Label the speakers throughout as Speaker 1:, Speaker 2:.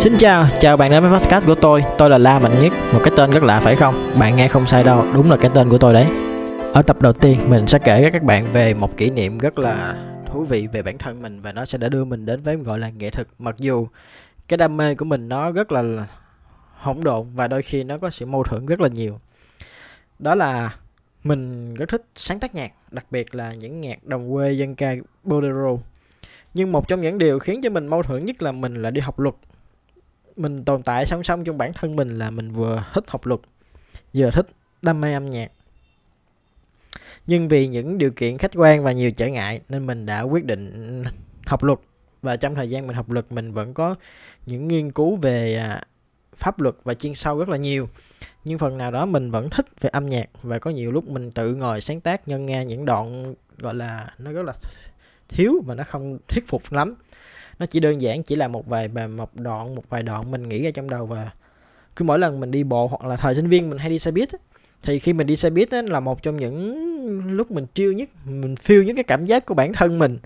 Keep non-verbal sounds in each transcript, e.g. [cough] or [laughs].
Speaker 1: Xin chào, chào bạn đến với podcast của tôi. Tôi là La Mạnh Nhất, một cái tên rất lạ phải không? Bạn nghe không sai đâu, đúng là cái tên của tôi đấy. Ở tập đầu tiên, mình sẽ kể với các bạn về một kỷ niệm rất là thú vị về bản thân mình Và nó sẽ đã đưa mình đến với gọi là nghệ thuật. Mặc dù cái đam mê của mình nó rất là hỗn độn và đôi khi nó có sự mâu thuẫn rất là nhiều. Đó là mình rất thích sáng tác nhạc, đặc biệt là những nhạc đồng quê dân ca bolero. Nhưng một trong những điều khiến cho mình mâu thuẫn nhất là mình là đi học luật mình tồn tại song song trong bản thân mình là mình vừa thích học luật, vừa thích đam mê âm nhạc. Nhưng vì những điều kiện khách quan và nhiều trở ngại nên mình đã quyết định học luật. Và trong thời gian mình học luật, mình vẫn có những nghiên cứu về à, pháp luật và chuyên sâu rất là nhiều. Nhưng phần nào đó mình vẫn thích về âm nhạc và có nhiều lúc mình tự ngồi sáng tác nhân nghe những đoạn, gọi là, nó rất là thiếu và nó không thuyết phục lắm nó chỉ đơn giản chỉ là một vài bài, một đoạn, một vài đoạn mình nghĩ ra trong đầu và cứ mỗi lần mình đi bộ hoặc là thời sinh viên mình hay đi xe buýt thì khi mình đi xe buýt là một trong những lúc mình chiêu nhất, mình feel những cái cảm giác của bản thân mình.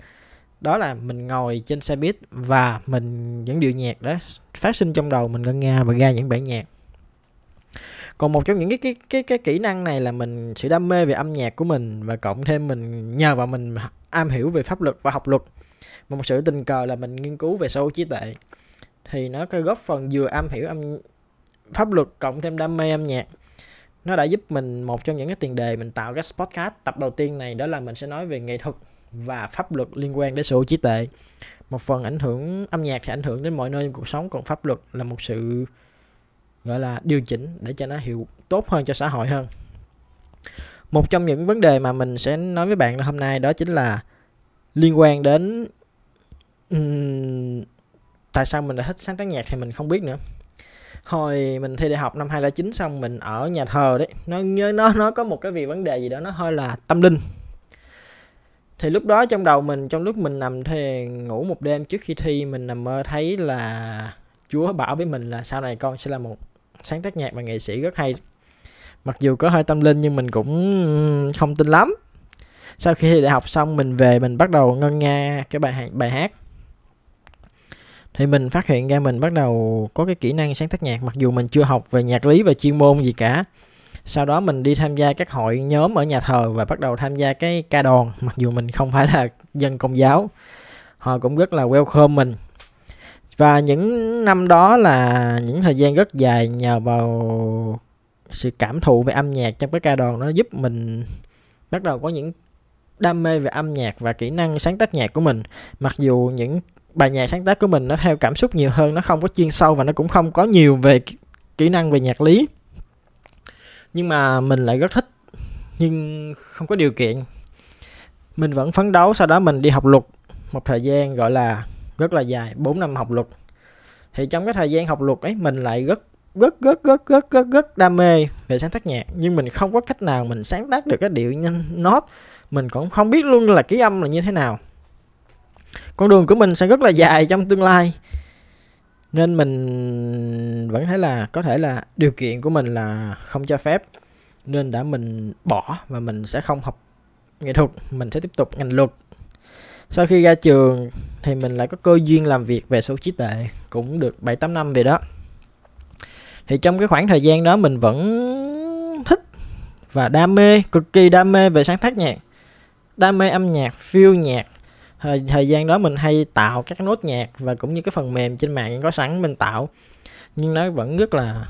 Speaker 1: Đó là mình ngồi trên xe buýt và mình những điệu nhạc đó, phát sinh trong đầu mình ngân nga và ra những bản nhạc. Còn một trong những cái cái cái cái kỹ năng này là mình sự đam mê về âm nhạc của mình và cộng thêm mình nhờ vào mình am hiểu về pháp luật và học luật mà một sự tình cờ là mình nghiên cứu về sở hữu trí tuệ. Thì nó có góp phần vừa am hiểu âm pháp luật cộng thêm đam mê âm nhạc. Nó đã giúp mình một trong những cái tiền đề mình tạo cái podcast. Tập đầu tiên này đó là mình sẽ nói về nghệ thuật và pháp luật liên quan đến sở hữu trí tuệ. Một phần ảnh hưởng âm nhạc thì ảnh hưởng đến mọi nơi trong cuộc sống, còn pháp luật là một sự, gọi là, điều chỉnh để cho nó hiệu tốt hơn cho xã hội hơn. Một trong những vấn đề mà mình sẽ nói với bạn hôm nay đó chính là liên quan đến um, tại sao mình lại thích sáng tác nhạc thì mình không biết nữa. Hồi mình thi đại học năm 2009 xong mình ở nhà thờ đấy nó nhớ nó nó có một cái vì vấn đề gì đó nó hơi là tâm linh. Thì lúc đó trong đầu mình trong lúc mình nằm thì ngủ một đêm trước khi thi mình nằm mơ thấy là Chúa bảo với mình là sau này con sẽ là một sáng tác nhạc và nghệ sĩ rất hay. Mặc dù có hơi tâm linh nhưng mình cũng không tin lắm. Sau khi thi đại học xong mình về mình bắt đầu ngân nga cái bài bài hát thì mình phát hiện ra mình bắt đầu có cái kỹ năng sáng tác nhạc, mặc dù mình chưa học về nhạc lý và chuyên môn gì cả. Sau đó mình đi tham gia các hội nhóm ở nhà thờ và bắt đầu tham gia cái ca đoàn, [laughs] mặc dù mình không phải là dân công giáo. Họ cũng rất là welcome mình. Và những năm đó là những thời gian rất dài nhờ vào sự cảm thụ về âm nhạc trong cái ca đoàn. Nó giúp mình bắt đầu có những đam mê về âm nhạc và kỹ năng sáng tác nhạc của mình. Mặc dù những bài nhạc sáng tác của mình nó theo cảm xúc nhiều hơn, nó không có chuyên sâu và nó cũng không có nhiều về kỹ năng về nhạc lý. Nhưng mà mình lại rất thích, nhưng không có điều kiện. Mình vẫn phấn đấu, sau đó mình đi học luật một thời gian gọi là rất là dài 4 năm học luật. Thì trong cái thời gian học luật ấy, mình lại rất rất rất rất rất rất rất đam mê về sáng tác nhạc. Nhưng mình không có cách nào mình sáng tác được cái điệu nhanh nốt mình cũng không biết luôn là ký âm là như thế nào con đường của mình sẽ rất là dài trong tương lai. Nên mình vẫn thấy là có thể là điều kiện của mình là không cho phép, nên đã mình bỏ và mình sẽ không học nghệ thuật, mình sẽ tiếp tục ngành luật. Sau khi ra trường thì mình lại có cơ duyên làm việc về số trí tuệ, cũng được 7 8 năm về đó. Thì trong cái khoảng thời gian đó mình vẫn thích và đam mê, cực kỳ đam mê về sáng tác nhạc. Đam mê âm nhạc phiêu nhạc thời, thời gian đó mình hay tạo các nốt nhạc và cũng như cái phần mềm trên mạng có sẵn mình tạo. Nhưng nó vẫn rất là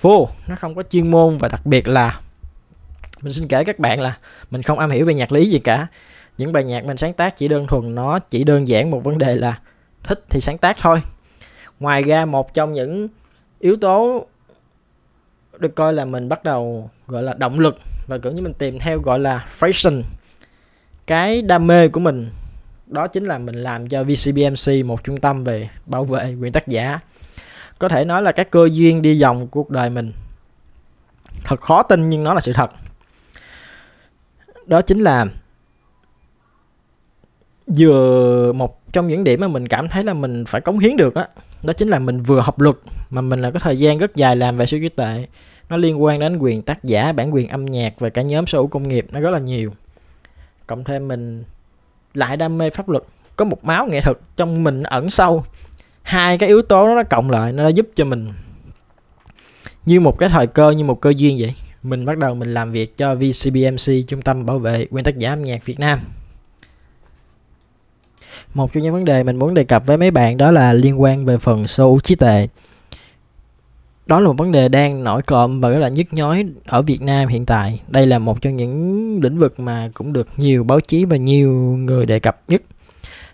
Speaker 1: vô nó không có chuyên môn và đặc biệt là mình xin kể các bạn là mình không am hiểu về nhạc lý gì cả. Những bài nhạc mình sáng tác chỉ đơn thuần nó chỉ đơn giản một vấn đề là thích thì sáng tác thôi. Ngoài ra một trong những yếu tố được coi là mình bắt đầu gọi là động lực và cũng như mình tìm theo gọi là fashion cái đam mê của mình đó chính là mình làm cho VCBMC một trung tâm về bảo vệ quyền tác giả. Có thể nói là các cơ duyên đi vòng cuộc đời mình. Thật khó tin nhưng nó là sự thật. Đó chính là vừa một trong những điểm mà mình cảm thấy là mình phải cống hiến được á đó, đó chính là mình vừa học luật mà mình là có thời gian rất dài làm về sở hữu trí tuệ. Nó liên quan đến quyền tác giả bản quyền âm nhạc và cả nhóm sở hữu công nghiệp nó rất là nhiều. Cộng thêm mình lại đam mê pháp luật. Có một máu nghệ thuật trong mình ẩn sâu. Hai cái yếu tố đó nó cộng lại, nó giúp cho mình như một cái thời cơ, như một cơ duyên vậy. Mình bắt đầu mình làm việc cho VCBMC trung tâm bảo vệ quyền tác giả âm nhạc Việt Nam. Một trong những vấn đề mình muốn đề cập với mấy bạn đó là liên quan về phần sở hữu trí tuệ đó là một vấn đề đang nổi cộm và rất là nhức nhối ở Việt Nam hiện tại. Đây là một trong những lĩnh vực mà cũng được nhiều báo chí và nhiều người đề cập nhất.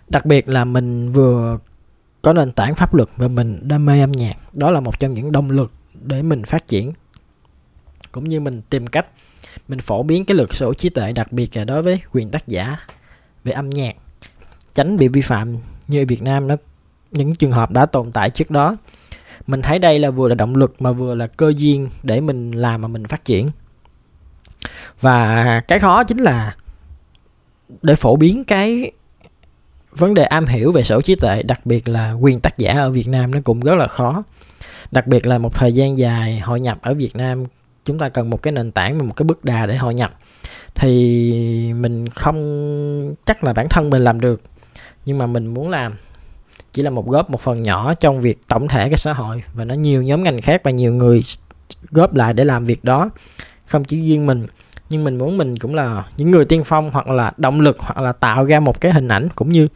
Speaker 1: Đặc biệt là mình vừa có nền tảng pháp luật và mình đam mê âm nhạc. Đó là một trong những động lực để mình phát triển. Cũng như mình tìm cách, mình phổ biến cái luật sở hữu trí tuệ đặc biệt là đối với quyền tác giả về âm nhạc tránh bị vi phạm như ở Việt Nam nó, những trường hợp đã tồn tại trước đó mình thấy đây là vừa là động lực mà vừa là cơ duyên để mình làm mà mình phát triển. Và cái khó chính là để phổ biến cái vấn đề am hiểu về sở trí tuệ, đặc biệt là quyền tác giả ở Việt Nam nó cũng rất là khó. Đặc biệt là một thời gian dài hội nhập ở Việt Nam, chúng ta cần một cái nền tảng và một cái bước đà để hội nhập. Thì mình không, chắc là bản thân mình làm được, nhưng mà mình muốn làm chỉ là một góp, một phần nhỏ trong việc tổng thể cái xã hội. Và nó nhiều nhóm ngành khác và nhiều người góp lại để làm việc đó. Không chỉ riêng mình, nhưng mình muốn mình cũng là những người tiên phong hoặc là động lực hoặc là tạo ra một cái hình ảnh cũng như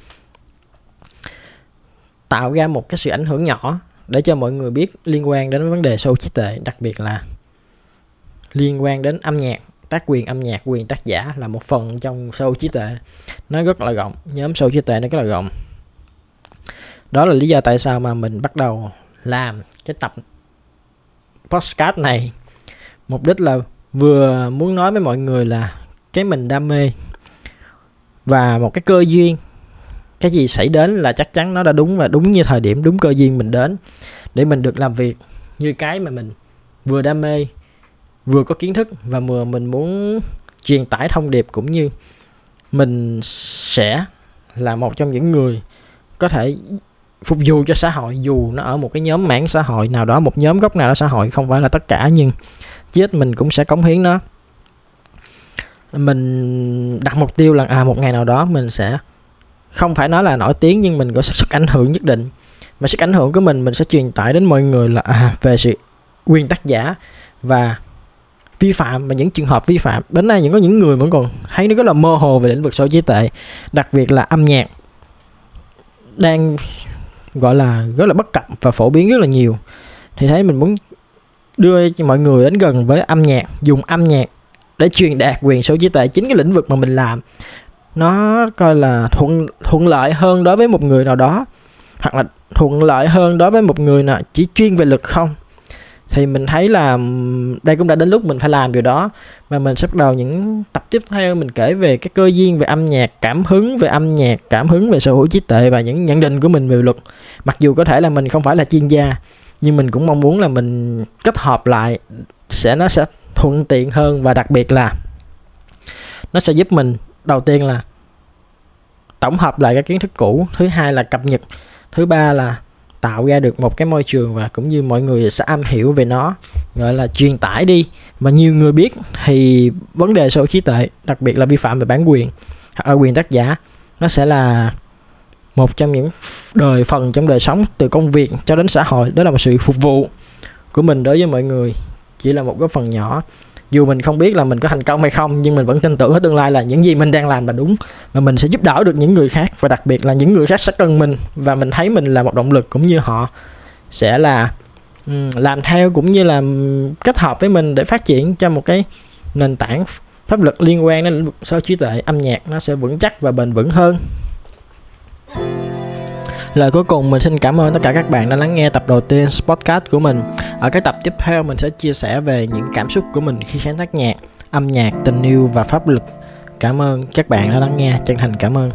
Speaker 1: tạo ra một cái sự ảnh hưởng nhỏ để cho mọi người biết liên quan đến vấn đề sâu trí tuệ, đặc biệt là liên quan đến âm nhạc, tác quyền âm nhạc, quyền tác giả là một phần trong sâu trí tuệ. Nó rất là rộng, nhóm sâu trí tuệ nó rất là rộng đó là lý do tại sao mà mình bắt đầu làm cái tập podcast này. Mục đích là vừa muốn nói với mọi người là cái mình đam mê và một cái cơ duyên. Cái gì xảy đến là chắc chắn nó đã đúng và đúng như thời điểm, đúng cơ duyên mình đến để mình được làm việc như cái mà mình vừa đam mê, vừa có kiến thức và vừa mình muốn truyền tải thông điệp cũng như mình sẽ là một trong những người có thể phục vụ cho xã hội dù nó ở một cái nhóm mảng xã hội nào đó một nhóm góc nào đó xã hội không phải là tất cả nhưng chết mình cũng sẽ cống hiến nó. Mình đặt mục tiêu là à một ngày nào đó mình sẽ không phải nói là nổi tiếng nhưng mình có sức ảnh hưởng nhất định. Mà sức ảnh hưởng của mình mình sẽ truyền tải đến mọi người là à, về sự quyền tác giả và vi phạm và những trường hợp vi phạm. Đến nay những có những người vẫn còn thấy nó rất là mơ hồ về lĩnh vực sở trí tuệ đặc biệt là âm nhạc. Đang gọi là rất là bất cập và phổ biến rất là nhiều. Thì thấy mình muốn đưa cho mọi người đến gần với âm nhạc, dùng âm nhạc để truyền đạt quyền sở trí tuệ chính cái lĩnh vực mà mình làm. Nó coi là thuận thuận lợi hơn đối với một người nào đó, hoặc là thuận lợi hơn đối với một người nào chỉ chuyên về lực không thì mình thấy là đây cũng đã đến lúc mình phải làm điều đó. Và mình sẽ bắt đầu những tập tiếp theo, mình kể về cái cơ duyên về âm nhạc, cảm hứng về âm nhạc, cảm hứng về sở hữu trí tuệ và những nhận định của mình về luật. Mặc dù có thể là mình không phải là chuyên gia, nhưng mình cũng mong muốn là mình kết hợp lại sẽ, nó sẽ thuận tiện hơn và đặc biệt là nó sẽ giúp mình, đầu tiên là tổng hợp lại các kiến thức cũ, thứ hai là cập nhật, thứ ba là tạo ra được một cái môi trường và cũng như mọi người sẽ am hiểu về nó, gọi là truyền tải đi. Mà nhiều người biết thì vấn đề sở hữu trí tuệ, đặc biệt là vi phạm về bản quyền hoặc là quyền tác giả, nó sẽ là một trong những đời phần trong đời sống, từ công việc cho đến xã hội. Đó là một sự phục vụ của mình đối với mọi người, chỉ là một cái phần nhỏ dù mình không biết là mình có thành công hay không, nhưng mình vẫn tin tưởng ở tương lai là những gì mình đang làm là đúng và mình sẽ giúp đỡ được những người khác và đặc biệt là những người khác sẽ cần mình và mình thấy mình là một động lực cũng như họ sẽ là làm theo cũng như là kết hợp với mình để phát triển cho một cái nền tảng pháp luật liên quan đến lĩnh vực sở trí tuệ, âm nhạc nó sẽ vững chắc và bền vững hơn Lời cuối cùng mình xin cảm ơn tất cả các bạn đã lắng nghe tập đầu tiên podcast của mình. Ở cái tập tiếp theo mình sẽ chia sẻ về những cảm xúc của mình khi sáng tác nhạc, âm nhạc, tình yêu và pháp luật. Cảm ơn các bạn đã lắng nghe, chân thành cảm ơn.